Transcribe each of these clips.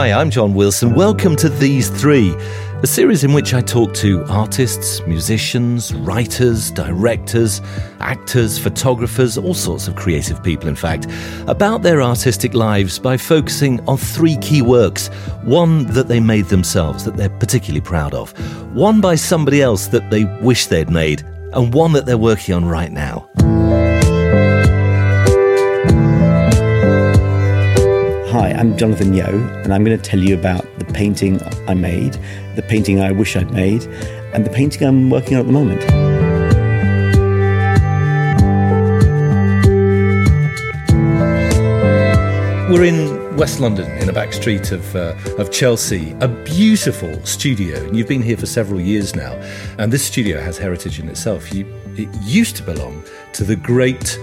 Hi, I'm John Wilson. Welcome to These Three, a series in which I talk to artists, musicians, writers, directors, actors, photographers, all sorts of creative people, in fact, about their artistic lives by focusing on three key works one that they made themselves, that they're particularly proud of, one by somebody else that they wish they'd made, and one that they're working on right now. Hi, I'm Jonathan Yeo, and I'm going to tell you about the painting I made, the painting I wish I'd made, and the painting I'm working on at the moment. We're in West London, in a back street of, uh, of Chelsea, a beautiful studio. And you've been here for several years now. And this studio has heritage in itself. You, it used to belong to the great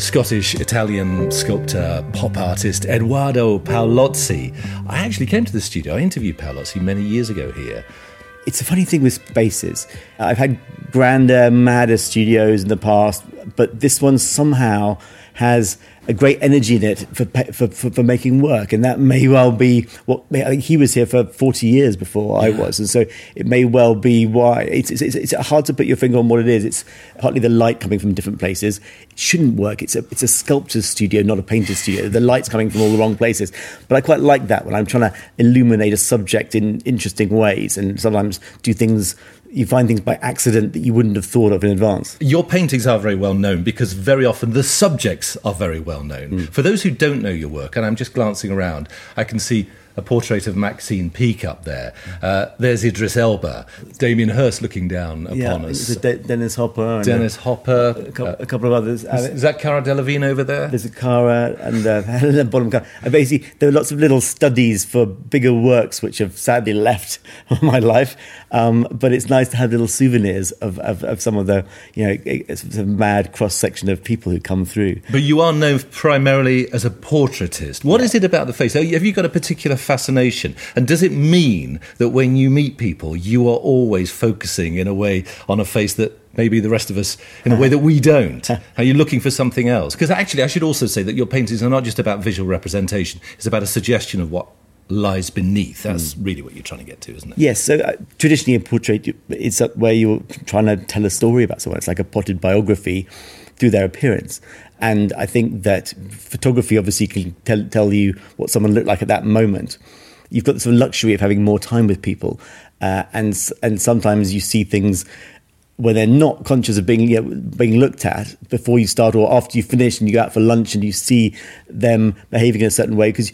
Scottish Italian sculptor, pop artist Eduardo Paolozzi. I actually came to the studio, I interviewed Paolozzi many years ago here. It's a funny thing with spaces. I've had grander, madder studios in the past, but this one somehow has a great energy in it for, for, for, for, making work. And that may well be what I think he was here for 40 years before yeah. I was. And so it may well be why. It's, it's, it's, hard to put your finger on what it is. It's partly the light coming from different places. It shouldn't work. It's a, it's a sculptor's studio, not a painter's studio. The light's coming from all the wrong places. But I quite like that when I'm trying to illuminate a subject in interesting ways and sometimes do things you find things by accident that you wouldn't have thought of in advance. Your paintings are very well known because very often the subjects are very well known. Mm. For those who don't know your work, and I'm just glancing around, I can see a portrait of Maxine Peake up there. Uh, there's Idris Elba, Damien Hirst looking down upon yeah, us. De- Dennis Hopper. Dennis a, Hopper. A, couple, uh, a, couple, of others. Is, is, that Cara Delevingne over there? There's a Cara and uh, the bottom Cara. basically, there are lots of little studies for bigger works which have sadly left my life. Um, but it's nice to have little souvenirs of, of, of some of the, you know, a mad cross section of people who come through. But you are known primarily as a portraitist. What yeah. is it about the face? Have you got a particular fascination? And does it mean that when you meet people, you are always focusing in a way on a face that maybe the rest of us in a way that we don't? Are you looking for something else? Because actually, I should also say that your paintings are not just about visual representation, it's about a suggestion of what lies beneath. That's mm. really what you're trying to get to, isn't it? Yes. So uh, traditionally, a portrait it's where you're trying to tell a story about someone. It's like a potted biography through their appearance. And I think that photography obviously can tell, tell you what someone looked like at that moment you've got the sort of luxury of having more time with people, uh, and and sometimes you see things where they're not conscious of being you know, being looked at before you start or after you finish and you go out for lunch and you see them behaving in a certain way because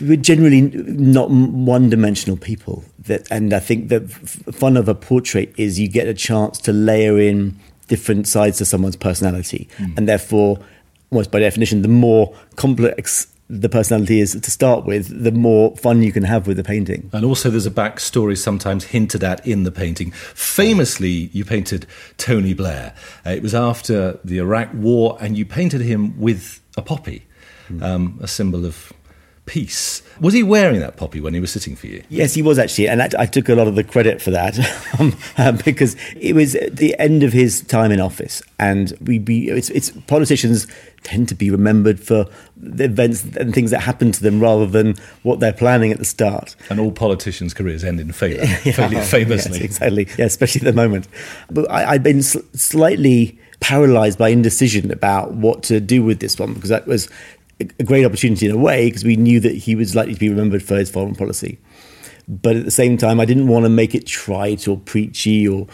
we're generally not one-dimensional people that and I think the fun of a portrait is you get a chance to layer in different sides to someone's personality mm. and therefore almost by definition the more complex the personality is to start with, the more fun you can have with the painting. And also, there's a backstory sometimes hinted at in the painting. Famously, you painted Tony Blair. Uh, it was after the Iraq War, and you painted him with a poppy, mm. um, a symbol of peace. Was he wearing that poppy when he was sitting for you? Yes, he was actually, and I, I took a lot of the credit for that um, uh, because it was the end of his time in office, and we be it's, it's politicians tend to be remembered for the events and things that happen to them rather than what they're planning at the start. And all politicians' careers end in failure, failure famously. Yes, exactly. Yeah, especially at the moment. But I, I'd been sl- slightly paralyzed by indecision about what to do with this one because that was a great opportunity in a way because we knew that he was likely to be remembered for his foreign policy. But at the same time, I didn't want to make it trite or preachy or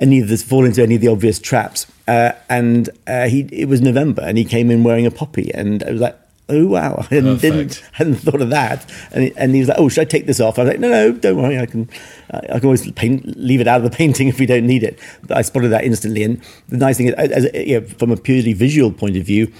any of this fall into any of the obvious traps. Uh, and uh, he, it was November, and he came in wearing a poppy, and I was like, "Oh wow!" I hadn't, didn't, hadn't thought of that. And he, and he was like, "Oh, should I take this off?" I was like, "No, no, don't worry. I can, I can always paint, leave it out of the painting if we don't need it." But I spotted that instantly. And the nice thing is, as, you know, from a purely visual point of view,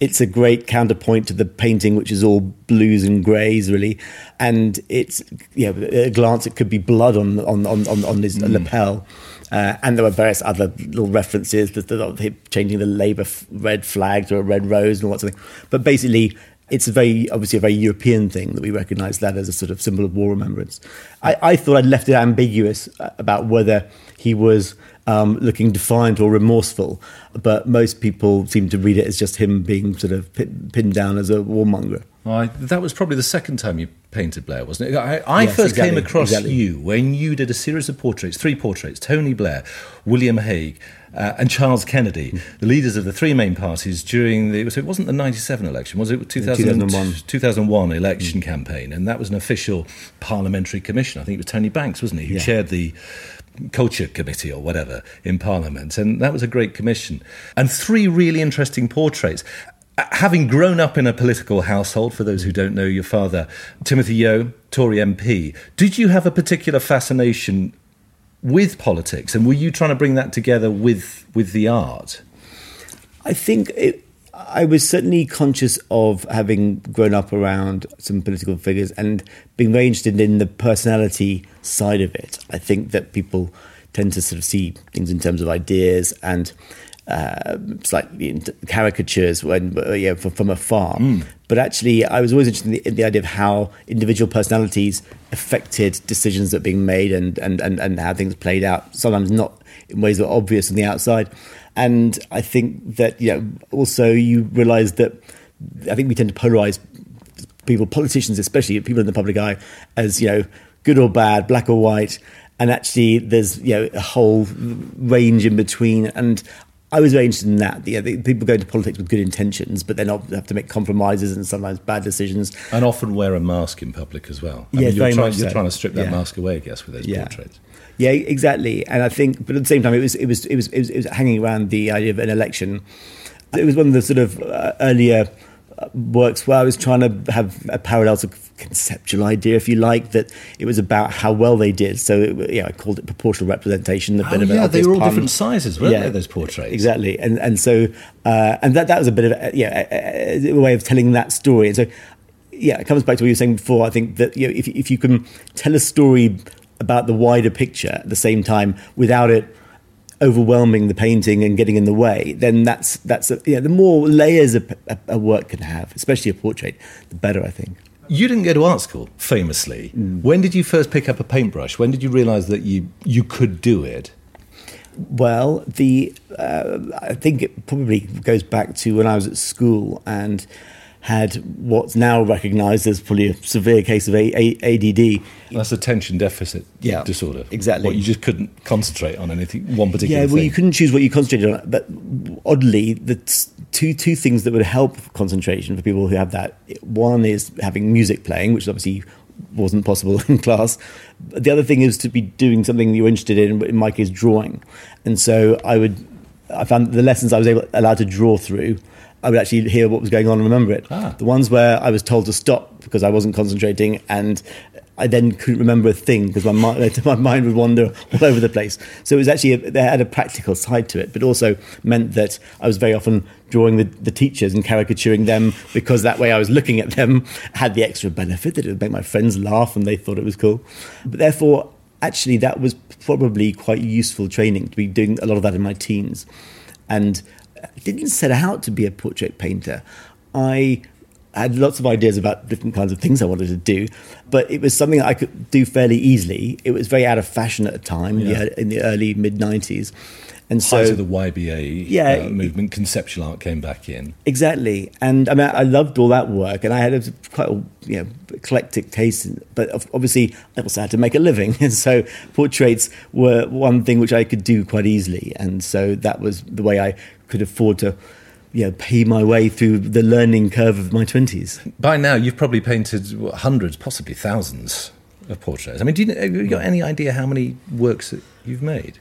it's a great counterpoint to the painting, which is all blues and greys, really. And it's, yeah, at a glance, it could be blood on on on, on his mm. lapel. Uh, and there were various other little references, the, the, changing the Labour red flag to a red rose and all that sort of thing. But basically, it's a very obviously a very European thing that we recognise that as a sort of symbol of war remembrance. I, I thought I'd left it ambiguous uh, about whether he was um, looking defiant or remorseful, but most people seem to read it as just him being sort of pinned down as a warmonger. I, that was probably the second time you painted Blair, wasn't it? I, I yes, first exactly, came across exactly. you when you did a series of portraits, three portraits Tony Blair, William Hague, uh, and Charles Kennedy, mm. the leaders of the three main parties during the. So it wasn't the 97 election, was it? 2001. 2001 election mm. campaign. And that was an official parliamentary commission. I think it was Tony Banks, wasn't he, who yeah. chaired the culture committee or whatever in parliament and that was a great commission and three really interesting portraits Uh, having grown up in a political household, for those who don't know your father, Timothy Yeo, Tory MP, did you have a particular fascination with politics, and were you trying to bring that together with with the art? I think it, I was certainly conscious of having grown up around some political figures and being very interested in the personality side of it. I think that people tend to sort of see things in terms of ideas and uh, slightly caricatures when uh, yeah, from, from afar. Mm. But actually, I was always interested in the, in the, idea of how individual personalities affected decisions that were being made and, and, and, and how things played out. Sometimes not in ways that are obvious on the outside. And I think that you know also you realise that I think we tend to polarize people, politicians especially, people in the public eye, as you know good or bad, black or white and actually there's you know a whole range in between and I was very interested in that. Yeah, people go into politics with good intentions, but then have to make compromises and sometimes bad decisions. And often wear a mask in public as well. I yeah, mean, you're, very trying, much you're trying to strip that yeah. mask away, I guess, with those yeah. portraits. Yeah, exactly. And I think, but at the same time, it was it was it was it was, it was hanging around the idea of an election. It was one of the sort of uh, earlier works well. I was trying to have a parallel to conceptual idea, if you like, that it was about how well they did. So, it, yeah, I called it proportional representation. A oh, bit of yeah, they were all pun. different sizes, weren't yeah, they? Those portraits, exactly. And and so uh, and that that was a bit of a, yeah a, a, way of telling that story. And so, yeah, it comes back to what you were saying before. I think that you know, if if you can tell a story about the wider picture at the same time without it overwhelming the painting and getting in the way, then that's that's a, yeah, the more layers a, a, a, work can have, especially a portrait, the better I think. You didn't go to art school, famously. Mm. When did you first pick up a paintbrush? When did you realise that you you could do it? Well, the uh, I think it probably goes back to when I was at school and had what's now recognised as probably a severe case of a- a- ADD. That's attention deficit yeah, disorder. Exactly. What, you just couldn't concentrate on anything, one particular Yeah, well, thing. you couldn't choose what you concentrated on. But oddly, the two, two things that would help concentration for people who have that one is having music playing, which obviously wasn't possible in class. The other thing is to be doing something you're interested in, in my case, drawing. And so I would, I found the lessons I was able, allowed to draw through I would actually hear what was going on and remember it. Ah. The ones where I was told to stop because I wasn't concentrating and I then couldn't remember a thing because my mind, my mind would wander all over the place. So it was actually, a, they had a practical side to it, but also meant that I was very often drawing the, the teachers and caricaturing them because that way I was looking at them, had the extra benefit that it would make my friends laugh and they thought it was cool. But therefore, actually, that was probably quite useful training to be doing a lot of that in my teens. And didn't set out to be a portrait painter. I had lots of ideas about different kinds of things I wanted to do, but it was something I could do fairly easily. It was very out of fashion at the time, yeah, in the early mid '90s, and so of the YBA Yeah. uh, movement, conceptual art came back in. Exactly, and I mean, I loved all that work, and I had a quite a you know eclectic taste. in- But obviously, I also had to make a living, and so portraits were one thing which I could do quite easily, and so that was the way I could afford to, you know, pay my way through the learning curve of my twenties. By now, you've probably painted what, hundreds, possibly thousands of portraits. I mean, do you, have you got any idea how many works that you've made?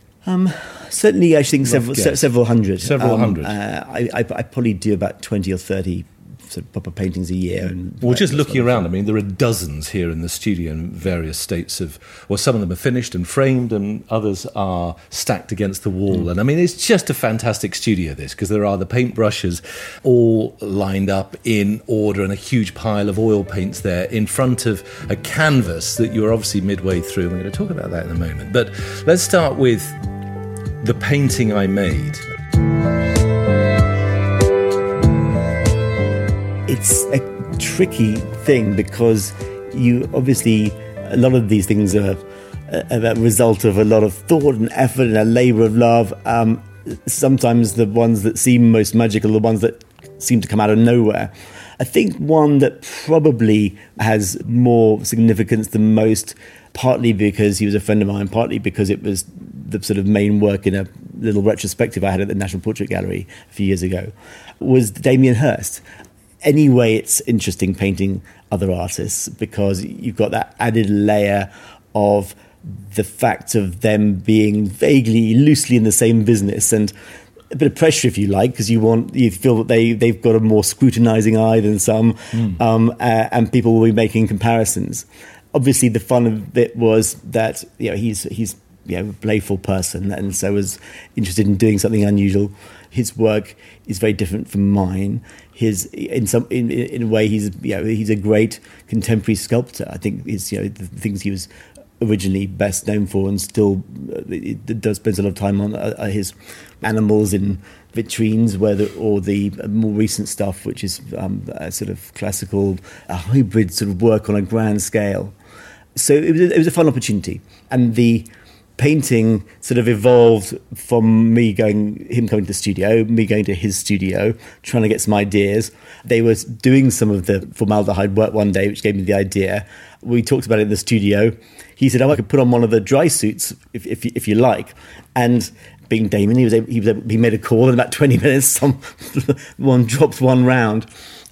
Certainly, I think several se- several hundred. Several hundred. Uh, I, I, I probably do about twenty or thirty sort of proper paintings a year. And Well, just looking around, I mean, there are dozens here in the studio in various states of, well, some of them are finished and framed, and others are stacked against the wall. Mm. And I mean, it's just a fantastic studio, this, because there are the paintbrushes all lined up in order and a huge pile of oil paints there in front of a canvas that you're obviously midway through. We're going to talk about that in a moment. But let's start with the painting I made. It's a tricky thing because you obviously a lot of these things are a, result of a lot of thought and effort and a labor of love. Um, sometimes the ones that seem most magical, are the ones that seem to come out of nowhere. I think one that probably has more significance than most, partly because he was a friend of mine, partly because it was the sort of main work in a little retrospective I had at the National Portrait Gallery a few years ago, was Damien Hirst anyway it's interesting painting other artists because you've got that added layer of the fact of them being vaguely loosely in the same business and a bit of pressure if you like because you want you feel that they they've got a more scrutinizing eye than some um, uh, and people will be making comparisons obviously the fun of it was that you know he's he's you know, a playful person and so was interested in doing something unusual. His work is very different from mine. His in some in, in a way he's you know, he's a great contemporary sculptor. I think his you know the things he was originally best known for and still uh, it, does spend a lot of time on uh, are his animals in vitrines where the, or the more recent stuff which is um, a sort of classical a hybrid sort of work on a grand scale so it was, it was a fun opportunity and the painting sort of evolved from me going him coming to the studio me going to his studio trying to get some ideas. They were doing some of the formaldehyde work one day which gave me the idea. We talked about it in the studio. He said oh i could put on one of the dry suits if, if, if you like. And being Damien, he was able, he was able, he made a call in about twenty minutes. Some one dropped one round,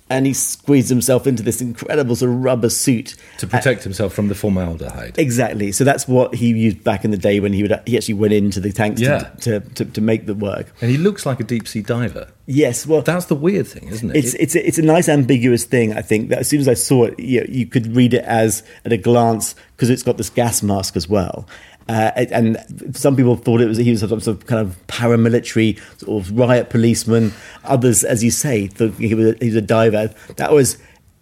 and he squeezed himself into this incredible sort of rubber suit To protect himself from the formaldehyde. Exactly. So that's what he used back in the day when he would he actually went into the tanks Yeah. to, to, to, to make the work. And he looks like a deep sea diver. Yes. Well, That's the weird thing, isn't it? it's it's a, it's a nice ambiguous thing. I think that as soon as I saw it, you, know, you could read it as at a glance because it's got this gas mask as well. Uh, and some people thought it was he was some sort of kind of paramilitary sort of riot policeman. Others, as you say, thought he was he was a diver. That was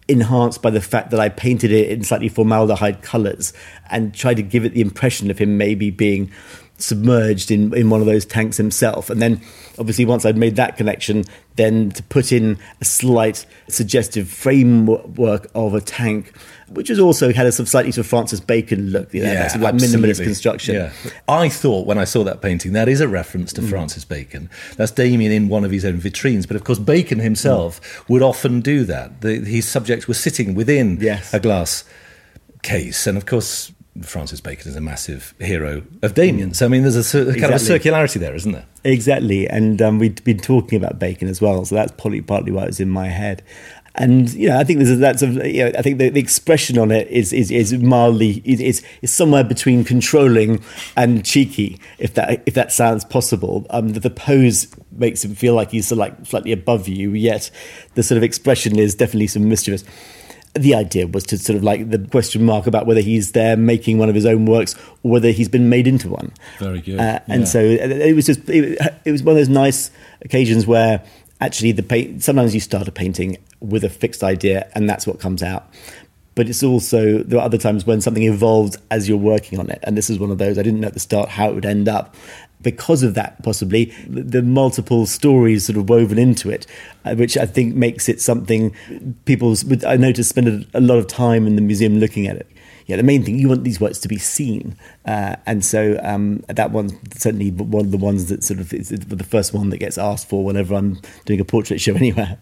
enhanced by the fact that I painted it in slightly formaldehyde colours and tried to give it the impression of him maybe being submerged in, in one of those tanks himself. And then, obviously, once I'd made that connection, then to put in a slight suggestive framework of a tank, which has also had a slightly sort of Francis Bacon look, you know, that sort of like minimalist construction. Yeah. I thought when I saw that painting, that is a reference Mm. to Francis Bacon. That's Damien in one of his own vitrines. But of course, Bacon himself Mm. would often do that. The, his subjects were sitting within Yes. a glass case. And of course, Francis Bacon is a massive hero of Damien. So, I mean, there's a, kind of a circularity there, isn't there? Exactly, and um, we'd been talking about Bacon as well, so that's probably partly why it was in my head. And you know, I think there's a, that's a, you know, I think the, the expression on it is is, is mildly is, is is somewhere between controlling and cheeky, if that if that sounds possible. Um, the, the pose makes him feel like he's sort of like slightly above you, yet the sort of expression is definitely some mischievous. The idea was to sort of like the question mark about whether he's there making one of his own works or whether he's been made into one. Very good, Uh, and yeah. so it it was just it, it was one of those nice occasions where actually the paint sometimes you start a painting with a fixed idea and that's what comes out but it's also there are other times when something evolves as you're working on it. And this is one of those I didn't know at the start how it would end up because of that, possibly the, multiple stories sort of woven into it, uh, which I think makes it something people. I noticed spend a, a lot of time in the museum looking at it yeah, the main thing you want these works to be seen, uh, and so um, that one's certainly one of the ones that sort of is the first one that gets asked for whenever I'm doing a portrait show anywhere.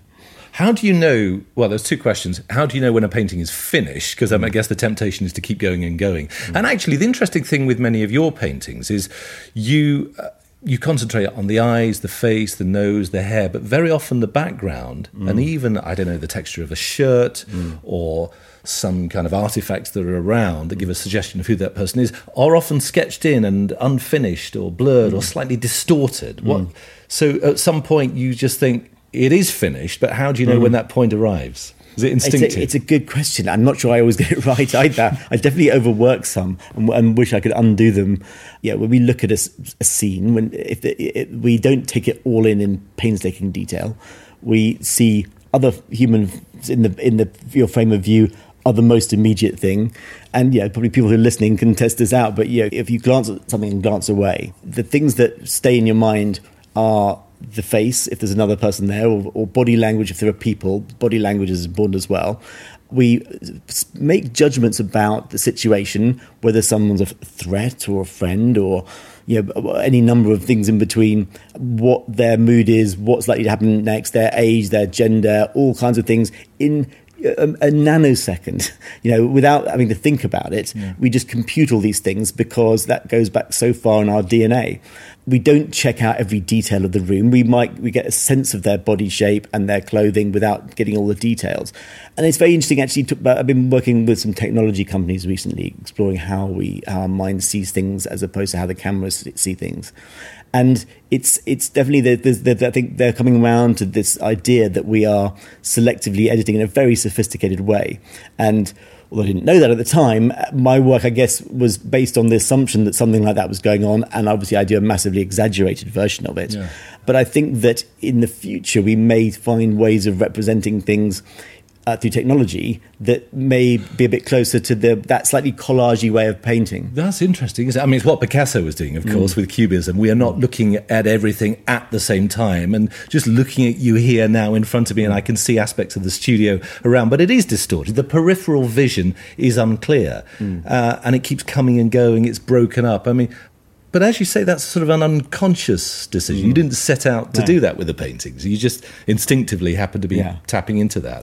How do you know? Well, there's two questions. How do you know when a painting is finished? Because um, I guess the temptation is to keep going and going. Mm. And actually, the interesting thing with many of your paintings is you. Uh, you concentrate on the eyes, the face, the nose, the hair, but very often the background mm. and even, I don't know, the texture of a shirt mm. or some kind of artifacts that are around that give a suggestion of who that person is are often sketched in and unfinished or blurred mm. or slightly distorted. What, mm. so at some point you just think it is finished, but how do you know when mm. that point arrives? Is it instinctive? It's a, it's a, good question. I'm not sure I always get it right either. I definitely overwork some and, and, wish I could undo them. Yeah, when we look at a, a scene, when if the, it, we don't take it all in in painstaking detail, we see other humans in the in the your frame of view are the most immediate thing. And yeah, probably people who are listening can test this out. But yeah, if you glance at something and glance away, the things that stay in your mind are the face, if there's another person there, or, or body language, if there are people. Body language is important as well. We make judgments about the situation, whether someone's a threat or a friend or you know, any number of things in between, what their mood is, what's likely to happen next, their age, their gender, all kinds of things in a, a, nanosecond, you know, without having to think about it. Yeah. We just compute all these things because that goes back so far in our DNA. We don't check out every detail of the room. We might we get a sense of their body shape and their clothing without getting all the details. And it's very interesting actually. To, I've been working with some technology companies recently, exploring how we how our mind sees things as opposed to how the cameras see things and it's it's definitely the, I think they're coming around to this idea that we are selectively editing in a very sophisticated way, and although I didn't know that at the time, my work I guess was based on the assumption that something like that was going on, and obviously I do a massively exaggerated version of it. Yeah. But I think that in the future we may find ways of representing things uh, through technology that may be a bit closer to the that slightly collagey way of painting. That's interesting. I mean, it's what Picasso was doing, of mm. course, with Cubism. We are not looking at everything at the same time, and just looking at you here now in front of me, and I can see aspects of the studio around, but it is distorted. The peripheral vision is unclear, mm. uh, and it keeps coming and going. It's broken up. I mean, but as you say, that's sort of an unconscious decision. Mm. You didn't set out to no. do that with the paintings. You just instinctively happened to be yeah. tapping into that.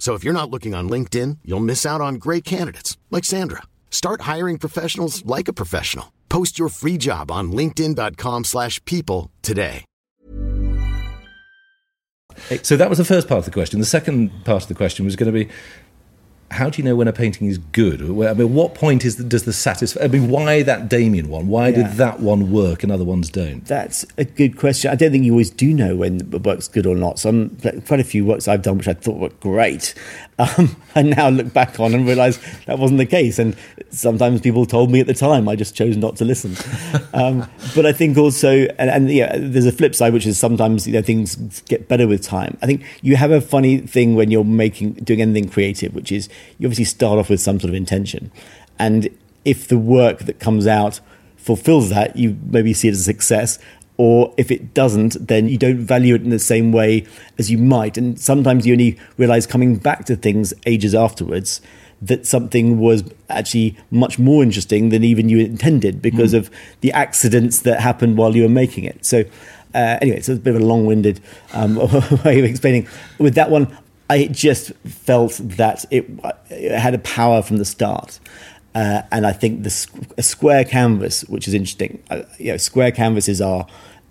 So if you're not looking on LinkedIn, you'll miss out on great candidates like Sandra. Start hiring professionals like a professional. Post your free job on linkedin.com/people today. So that was the first part of the question. The second part of the question was going to be how do you know when a painting is good? I mean, what point is the, does the satisfy? I mean, why that Damien one? Why yeah. did that one work and other ones don't? That's a good question. I don't think you always do know when the work's good or not. Some quite a few works I've done which I thought were great, um, I now look back on and realise that wasn't the case. And sometimes people told me at the time, I just chose not to listen. Um, but I think also, and, and yeah, there's a flip side, which is sometimes you know things get better with time. I think you have a funny thing when you're making doing anything creative, which is you obviously start off with some sort of intention. And if the work that comes out fulfills that, you maybe see it as a success. Or if it doesn't, then you don't value it in the same way as you might. And sometimes you only realize coming back to things ages afterwards that something was actually much more interesting than even you intended because mm. of the accidents that happened while you were making it. So, uh, anyway, so it's a bit of a long winded um, way of explaining. With that one, I just felt that it, it had a power from the start. Uh, and I think the a square canvas, which is interesting, uh, you know, square canvases are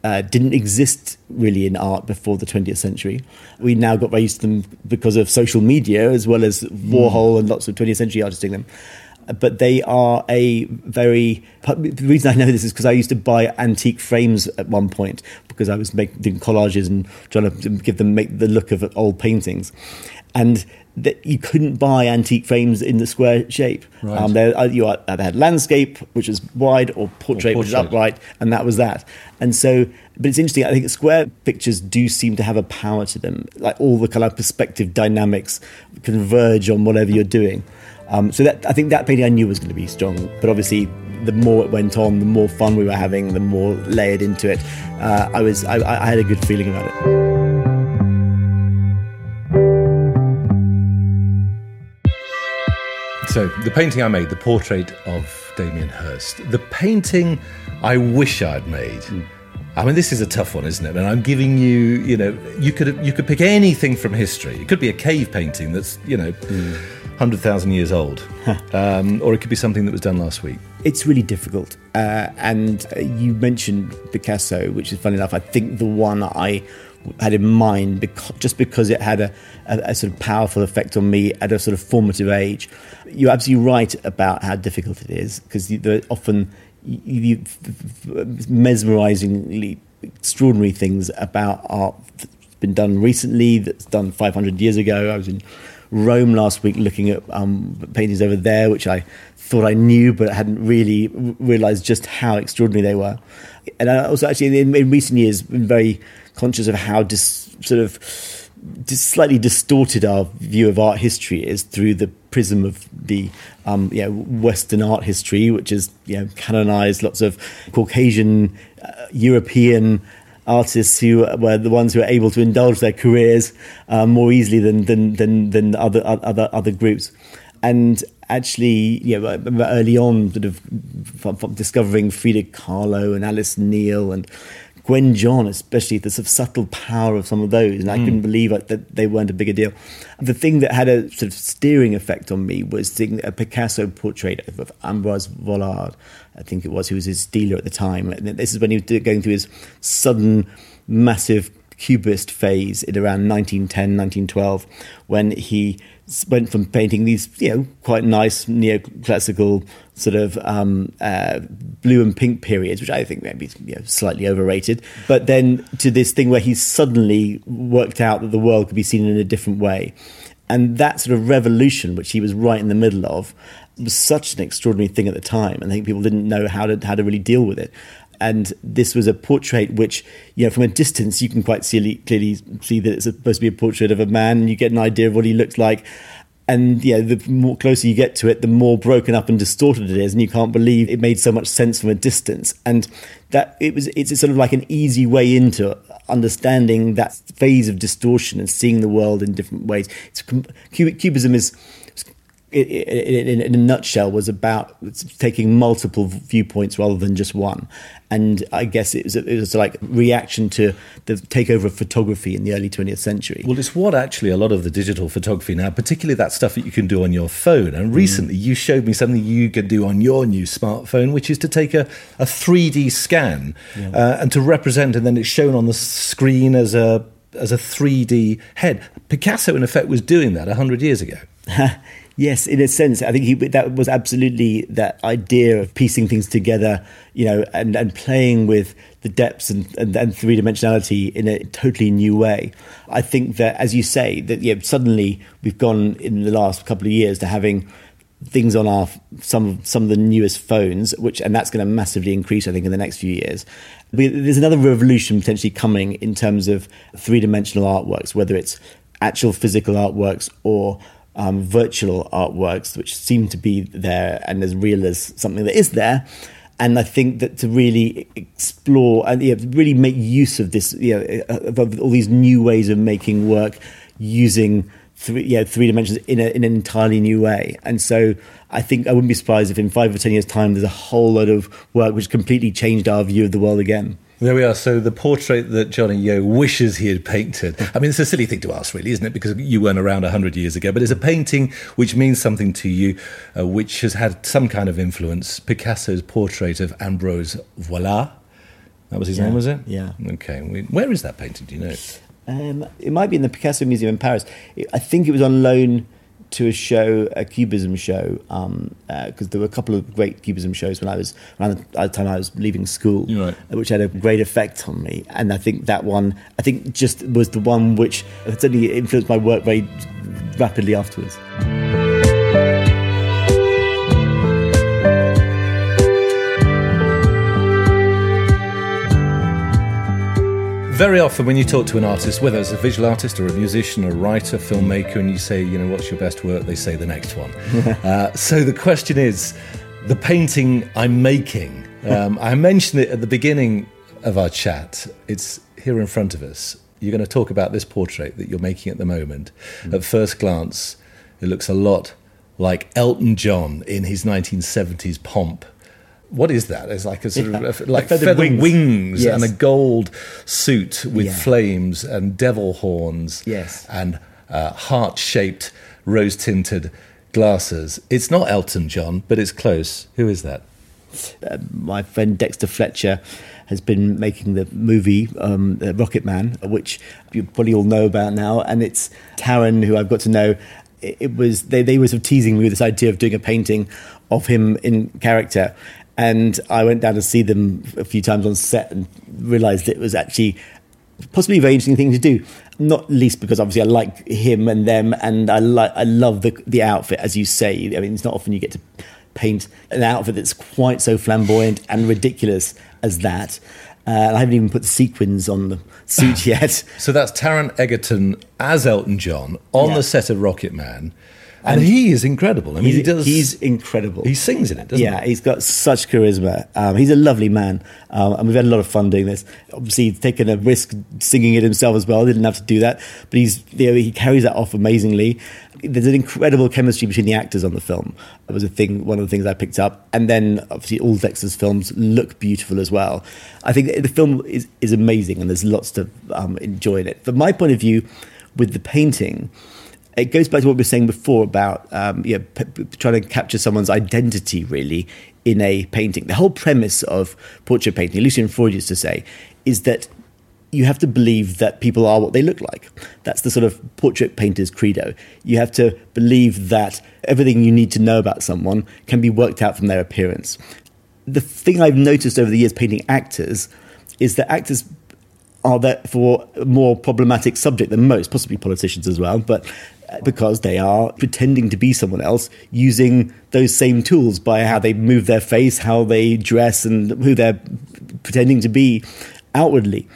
uh, didn't exist really in art before the 20th century. We now got very used to them because of social media, as well as Warhol mm. and lots of 20th century artists doing them but they are a very. The reason I know this is because I used to buy antique frames at one point because I was making doing collages and trying to give them make the look of old paintings, and that you couldn't buy antique frames in the square shape. Right. Um, they, uh, you either had landscape, which was wide, or portrait, or portrait, which is upright, and that was that. And so, but it's interesting. I think square pictures do seem to have a power to them. Like all the kind of perspective dynamics converge on whatever you're doing. Um, so that I think that painting I knew was going to be strong, but obviously the more it went on, the more fun we were having, the more layered into it. Uh, I was I, I, had a good feeling about it. So the painting I made, the portrait of Damien Hirst, the painting I wish I'd made. Mm. I mean, this is a tough one, isn't it? And I'm giving you, you know, you could you could pick anything from history. It could be a cave painting that's, you know. Mm 100,000 years old. um, or it could be something that was done last week. It's really difficult. Uh, and uh, you mentioned Picasso, which is funny enough, I think the one I had in mind because, just because it had a, a, a, sort of powerful effect on me at a sort of formative age. You're absolutely right about how difficult it is because often you, you, mesmerizingly extraordinary things about art that's been done recently, that's done 500 years ago. I was in Rome last week looking at um, paintings over there, which I thought I knew, but I hadn't really realised just how extraordinary they were. And I also actually in, in recent years been very conscious of how dis, sort of dis, slightly distorted our view of art history is through the prism of the um, you know, Western art history, which is you know, canonized lots of Caucasian, uh, European artists who were the ones who were able to indulge their careers uh, more easily than than than, than other other other groups. And actually, know, early on, sort of discovering Frida Kahlo and Alice Neel and Gwen John, especially the sort of subtle power of some of those, and I mm. couldn't believe that they weren't a bigger deal. The thing that had a sort of steering effect on me was seeing a Picasso portrait of Ambroise Vollard, I think it was, who was his dealer at the time. And this is when he was going through his sudden, massive cubist phase in around 1910, 1912, when he went from painting these, you know, quite nice neoclassical sort of um, uh, blue and pink periods, which I think maybe you know, slightly overrated, but then to this thing where he suddenly worked out that the world could be seen in a different way. And that sort of revolution, which he was right in the middle of, was such an extraordinary thing at the time. And I think people didn't know how to how to really deal with it and this was a portrait which, you know, from a distance you can quite clearly, clearly see that it's supposed to be a portrait of a man, and you get an idea of what he looks like. And yeah, the more closer you get to it, the more broken up and distorted it is, and you can't believe it made so much sense from a distance. And that it was, it's sort of like an easy way into understanding that phase of distortion and seeing the world in different ways. It's, cubism is in, in, a nutshell was about taking multiple viewpoints rather than just one. And i guess it was, it was like reaction to the takeover of photography in the early 20th century. Well it's what actually a lot of the digital photography now particularly that stuff that you can do on your phone. And recently mm. you showed me something you can do on your new smartphone which is to take a, a 3d scan yeah. uh, and to represent and then it's shown on the screen as a as a 3d head. Picasso in effect was doing that 100 years ago Yes, in a sense, I think he, that was absolutely that idea of piecing things together, you know, and, and playing with the depths and, and, and three dimensionality in a totally new way. I think that, as you say, that yeah, suddenly we've gone in the last couple of years to having things on our some some of the newest phones, which and that's going to massively increase, I think, in the next few years. There's another revolution potentially coming in terms of three dimensional artworks, whether it's actual physical artworks or um, virtual artworks, which seem to be there and as real as something that is there. And I think that to really explore and you know, really make use of this, you know, of, all these new ways of making work using three, three dimensions in, a, in an entirely new way. And so I think I wouldn't be surprised if in five or ten years' time there's a whole lot of work which completely changed our view of the world again. There we are. So the portrait that Johnny Yeo wishes he had painted. I mean, it's a silly thing to ask, really, isn't it? Because you weren't around hundred years ago. But it's a painting which means something to you, uh, which has had some kind of influence. Picasso's portrait of Ambrose Vollard. That was his Yeah, name, was it? yeah. Okay. Where is that painting? Do you know? Um, it might be in the Picasso Museum in Paris. I think it was on loan to a show, a Cubism show, because um, uh there were a couple of great Cubism shows when I was around the, time I was leaving school, right. uh, which had a great effect on me. And I think that one, I think, just was the one which certainly influenced my work very rapidly afterwards. Very often, when you talk to an artist, whether it's a visual artist or a musician or a writer, filmmaker, and you say, you know, what's your best work, they say the next one. uh, so the question is the painting I'm making. Um, I mentioned it at the beginning of our chat. It's here in front of us. You're going to talk about this portrait that you're making at the moment. At first glance, it looks a lot like Elton John in his 1970s pomp. What is that? It's like a sort Yeah. of like Feathered feather wings. wings, Yes. and a gold suit with Yeah. flames and devil horns Yes. and uh, heart shaped rose tinted glasses. It's not Elton John, but it's close. Who is that? uh, my friend Dexter Fletcher has been making the movie um, uh, Rocketman, which you probably all know about now. And it's Taron, who I've got to know. It, it was they, they were sort of teasing me with this idea of doing a painting of him in character. And I went down to see them a few times on set and realised it was actually possibly a very interesting thing to do. Not least because obviously I like him and them, and I like I love the the outfit, as you say. I mean, it's not often you get to paint an outfit that's quite so flamboyant and ridiculous as that. Uh, and I haven't even put the sequins on the suit yet. So that's Taron Egerton as Elton John on Yeah. the set of Rocketman. And, he is incredible. I mean, he does. he's incredible. he sings in it, doesn't he? yeah, he? he's got such charisma. Um, he's a lovely man, um, and we've had a lot of fun doing this. Obviously, he's taken a risk singing it himself as well. He Didn't have to do that, but he's you know, he carries that off amazingly. There's an incredible chemistry between the actors on the film. It was a thing, one of the things I picked up, and then obviously all Dexter's films look beautiful as well. I think the film is is amazing, and there's lots to um, enjoy in it. From my point of view, with the painting it goes back to what we were saying before about um, p- p- trying to capture someone's identity really in a painting. The whole premise of portrait painting, Lucian Freud used to say, is that you have to believe that people are what they look like. That's the sort of portrait painter's credo. You have to believe that everything you need to know about someone can be worked out from their appearance. The thing I've noticed over the years painting actors is that actors are therefore a more problematic subject than most, possibly politicians as well, but because they are pretending to be someone else using those same tools by how they move their face, how they dress, and who they're pretending to be outwardly.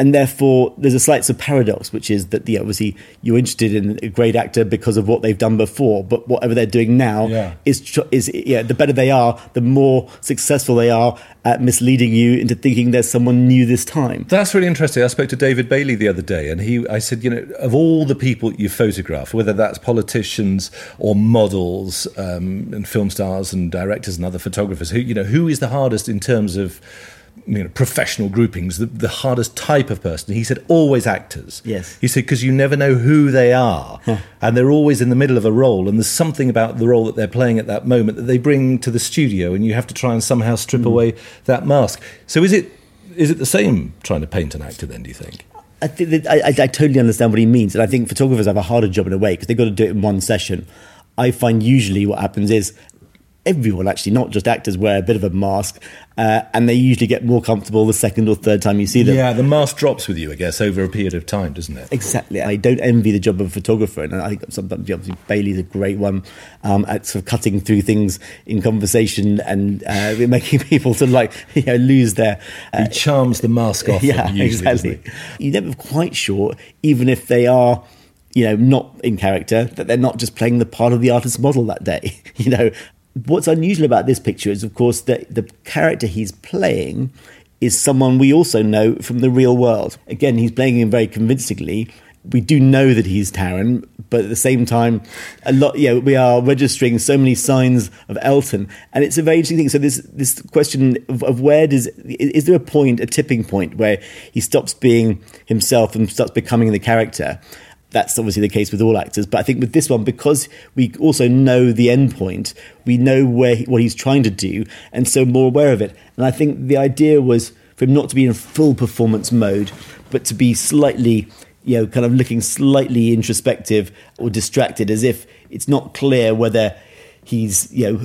And therefore, there's a slight sort of paradox, which is that the, obviously you're interested in a great actor because of what they've done before, but whatever they're doing now Yeah. is is yeah. The better they are, the more successful they are at misleading you into thinking there's someone new this time. That's really interesting. I spoke to David Bailey the other day, and he, I said, you know, of all the people you photograph, whether that's politicians or models um, and film stars and directors and other photographers, who, you know, who is the hardest in terms of you know, professional groupings, the, the hardest type of person? He said, always actors. Yes. He said, because you never know who they are, and they're always in the middle of a role, and there's something about the role that they're playing at that moment that they bring to the studio, and you have to try and somehow strip hmm. away that mask. So is it is it the same trying to paint an actor then? Do you think? I think I, I, I totally understand what he means, and I think photographers have a harder job in a way because they've got to do it in one session. I find usually what happens is everyone actually, not just actors, wear a bit of a mask, uh, and they usually get more comfortable the second or third time you see them. Yeah, the mask drops with you, I guess, over a period of time, doesn't it? Exactly. I don't envy the job of a photographer, and I think sometimes obviously Bailey's a great one um, at sort of cutting through things in conversation and uh, making people to like you know lose their. Uh, he charms the mask off. Yeah, usually, exactly. You're never quite sure, even if they are you know, not in character, that they're not just playing the part of the artist's model that day. you know, what's unusual about this picture is, of course, that the character he's playing is someone we also know from the real world. Again, he's playing him very convincingly. We do know that he's Taron, but at the same time, a lot. Yeah, we are registering so many signs of Elton, and it's a very interesting thing. So this this question of, of where does is there a point, a tipping point, where he stops being himself and starts becoming the character? That's obviously the case with all actors. But I think with this one, because we also know the end point, we know where he, what he's trying to do, and so more aware of it. And I think the idea was for him not to be in full performance mode, but to be slightly, you know, kind of looking slightly introspective or distracted, as if it's not clear whether he's you know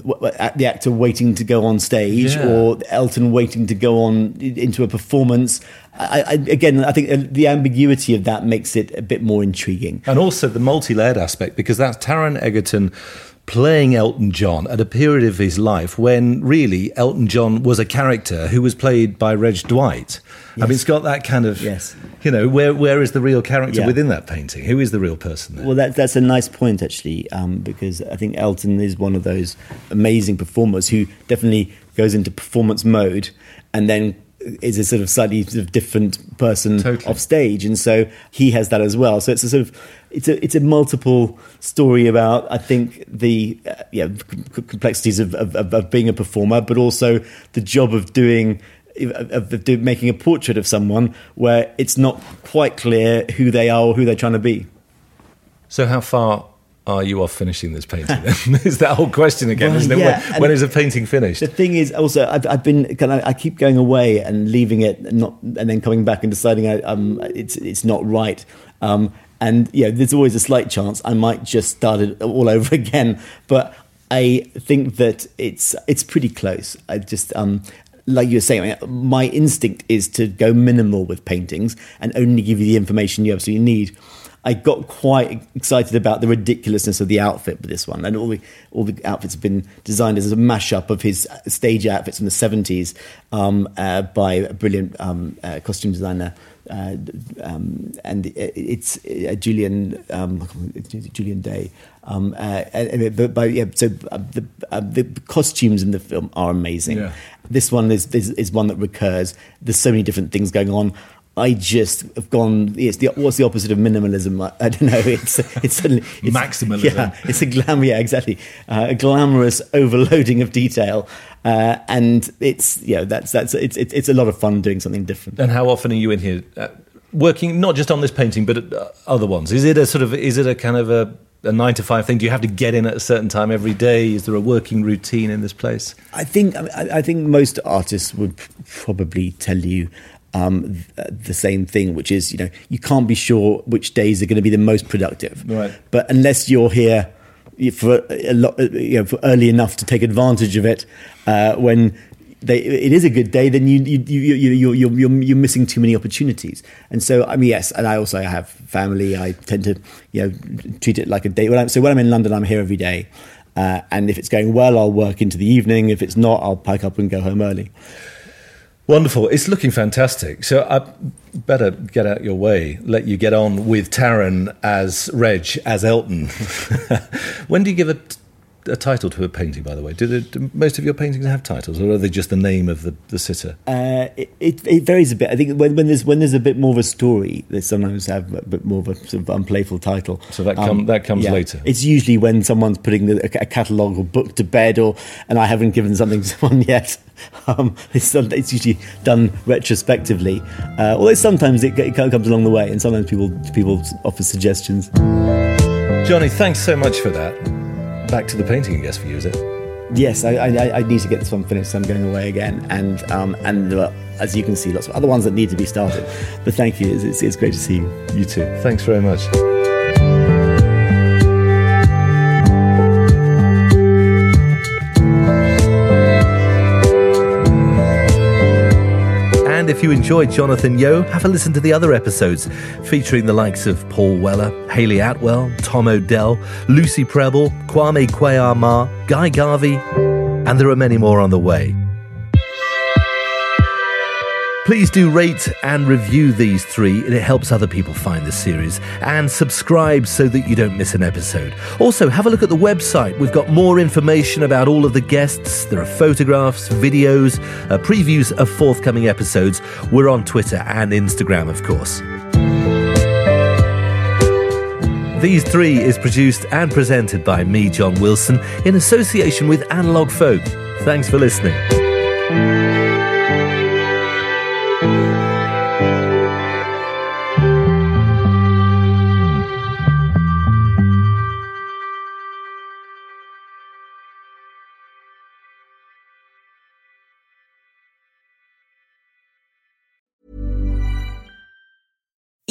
the actor waiting to go on stage Yeah. or Elton waiting to go on into a performance. I, I, again, I think uh, the ambiguity of that makes it a bit more intriguing. And also the multi layered aspect, because that's Taron Egerton playing Elton John at a period of his life when really Elton John was a character who was played by Reg Dwight. I mean, it's got that kind of, Yes. you know, where where is the real character Yeah. within that painting? Who is the real person there? Well, that, that's a nice point, actually, um, because I think Elton is one of those amazing performers who definitely goes into performance mode and then is a sort of slightly sort of different person Totally. off stage, and so he has that as well. So it's a sort of it's a it's a multiple story about I think the uh, yeah complexities of, of, of being a performer, but also the job of doing of, making a portrait of someone where it's not quite clear who they are or who they're trying to be. So, how far are you off finishing this painting? Then? is that whole question again, Well, isn't it? when, when is a painting finished? The thing is, also, I've, I've been kind of, I keep going away and leaving it, and not, and then coming back and deciding I, um, it's it's not right. Um, and yeah, there's always a slight chance I might just start it all over again. But I think that it's it's pretty close. I just um, like you were saying, my instinct is to go minimal with paintings and only give you the information you absolutely need. I got quite excited about the ridiculousness of the outfit with this one, and all the all the outfits have been designed as a mashup of his stage outfits from the seventies um, uh, by a brilliant um, uh, costume designer. Uh, um, and it's uh, Julian um, Julian Day. Um, uh, but, but yeah, so uh, the uh, the costumes in the film are amazing. Yeah. This one is, is is one that recurs. There's so many different things going on. I just have gone. It's the what's the opposite of minimalism? I, I don't know. It's it's, suddenly it's Maximalism. Yeah, it's a glam. Yeah, exactly. Uh, a glamorous overloading of detail, uh, and it's you know that's that's it's, it's it's a lot of fun doing something different. And how often are you in here uh, working, not just on this painting, but uh, other ones? Is it a sort of, is it a kind of a, a nine to five thing? Do you have to get in at a certain time every day? Is there a working routine in this place? I think I, I think most artists would probably tell you um, th- the same thing, which is you know you can't be sure which days are going to be the most productive. Right. But unless you're here for a lot, you know, for early enough to take advantage of it, uh, when they, it is a good day, then you you you you you you're, you're missing too many opportunities. And so I mean yes, and I also have family. I tend to you know treat it like a day. When I'm, so when I'm in London, I'm here every day. Uh, and if it's going well, I'll work into the evening. If it's not, I'll pack up and go home early. Wonderful. It's looking fantastic. So I better get out your way, let you get on with Taron as Reg, as Elton. when do you give a, a title to a painting, by the way? Do, the, do most of your paintings have titles, or are they just the name of the, the sitter? Uh, it, it, it varies a bit. I think when, when there's when there's a bit more of a story, they sometimes have a bit more of a sort of unplayful title. Um, So that come- that comes later. It's usually when someone's putting a, a catalogue or book to bed, or and I haven't given something to someone yet. Um, it's, it's usually done retrospectively, uh, although sometimes it, it comes along the way, and sometimes people people offer suggestions. Johnny, thanks so much for that. Back to the painting, I guess, for you, is it? Yes, I, I, I need to get this one finished. So I'm going away again, and um, and there are, as you can see, lots of other ones that need to be started. But thank you. It's, it's, it's great to see you. You too. Thanks very much. If you enjoyed Jonathan Yeo, have a listen to the other episodes featuring the likes of Paul Weller, Hayley Atwell, Tom Odell, Lucy Prebble, Kwame Kwei-Armah, Guy Garvey, and there are many more on the way. Please do rate and review these three, it helps other people find the series. And subscribe so that you don't miss an episode. Also, have a look at the website. We've got more information about all of the guests. There are photographs, videos, uh, previews of forthcoming episodes. We're on Twitter and Instagram, of course. These Three is produced and presented by me, John Wilson, in association with Analog Folk. Thanks for listening.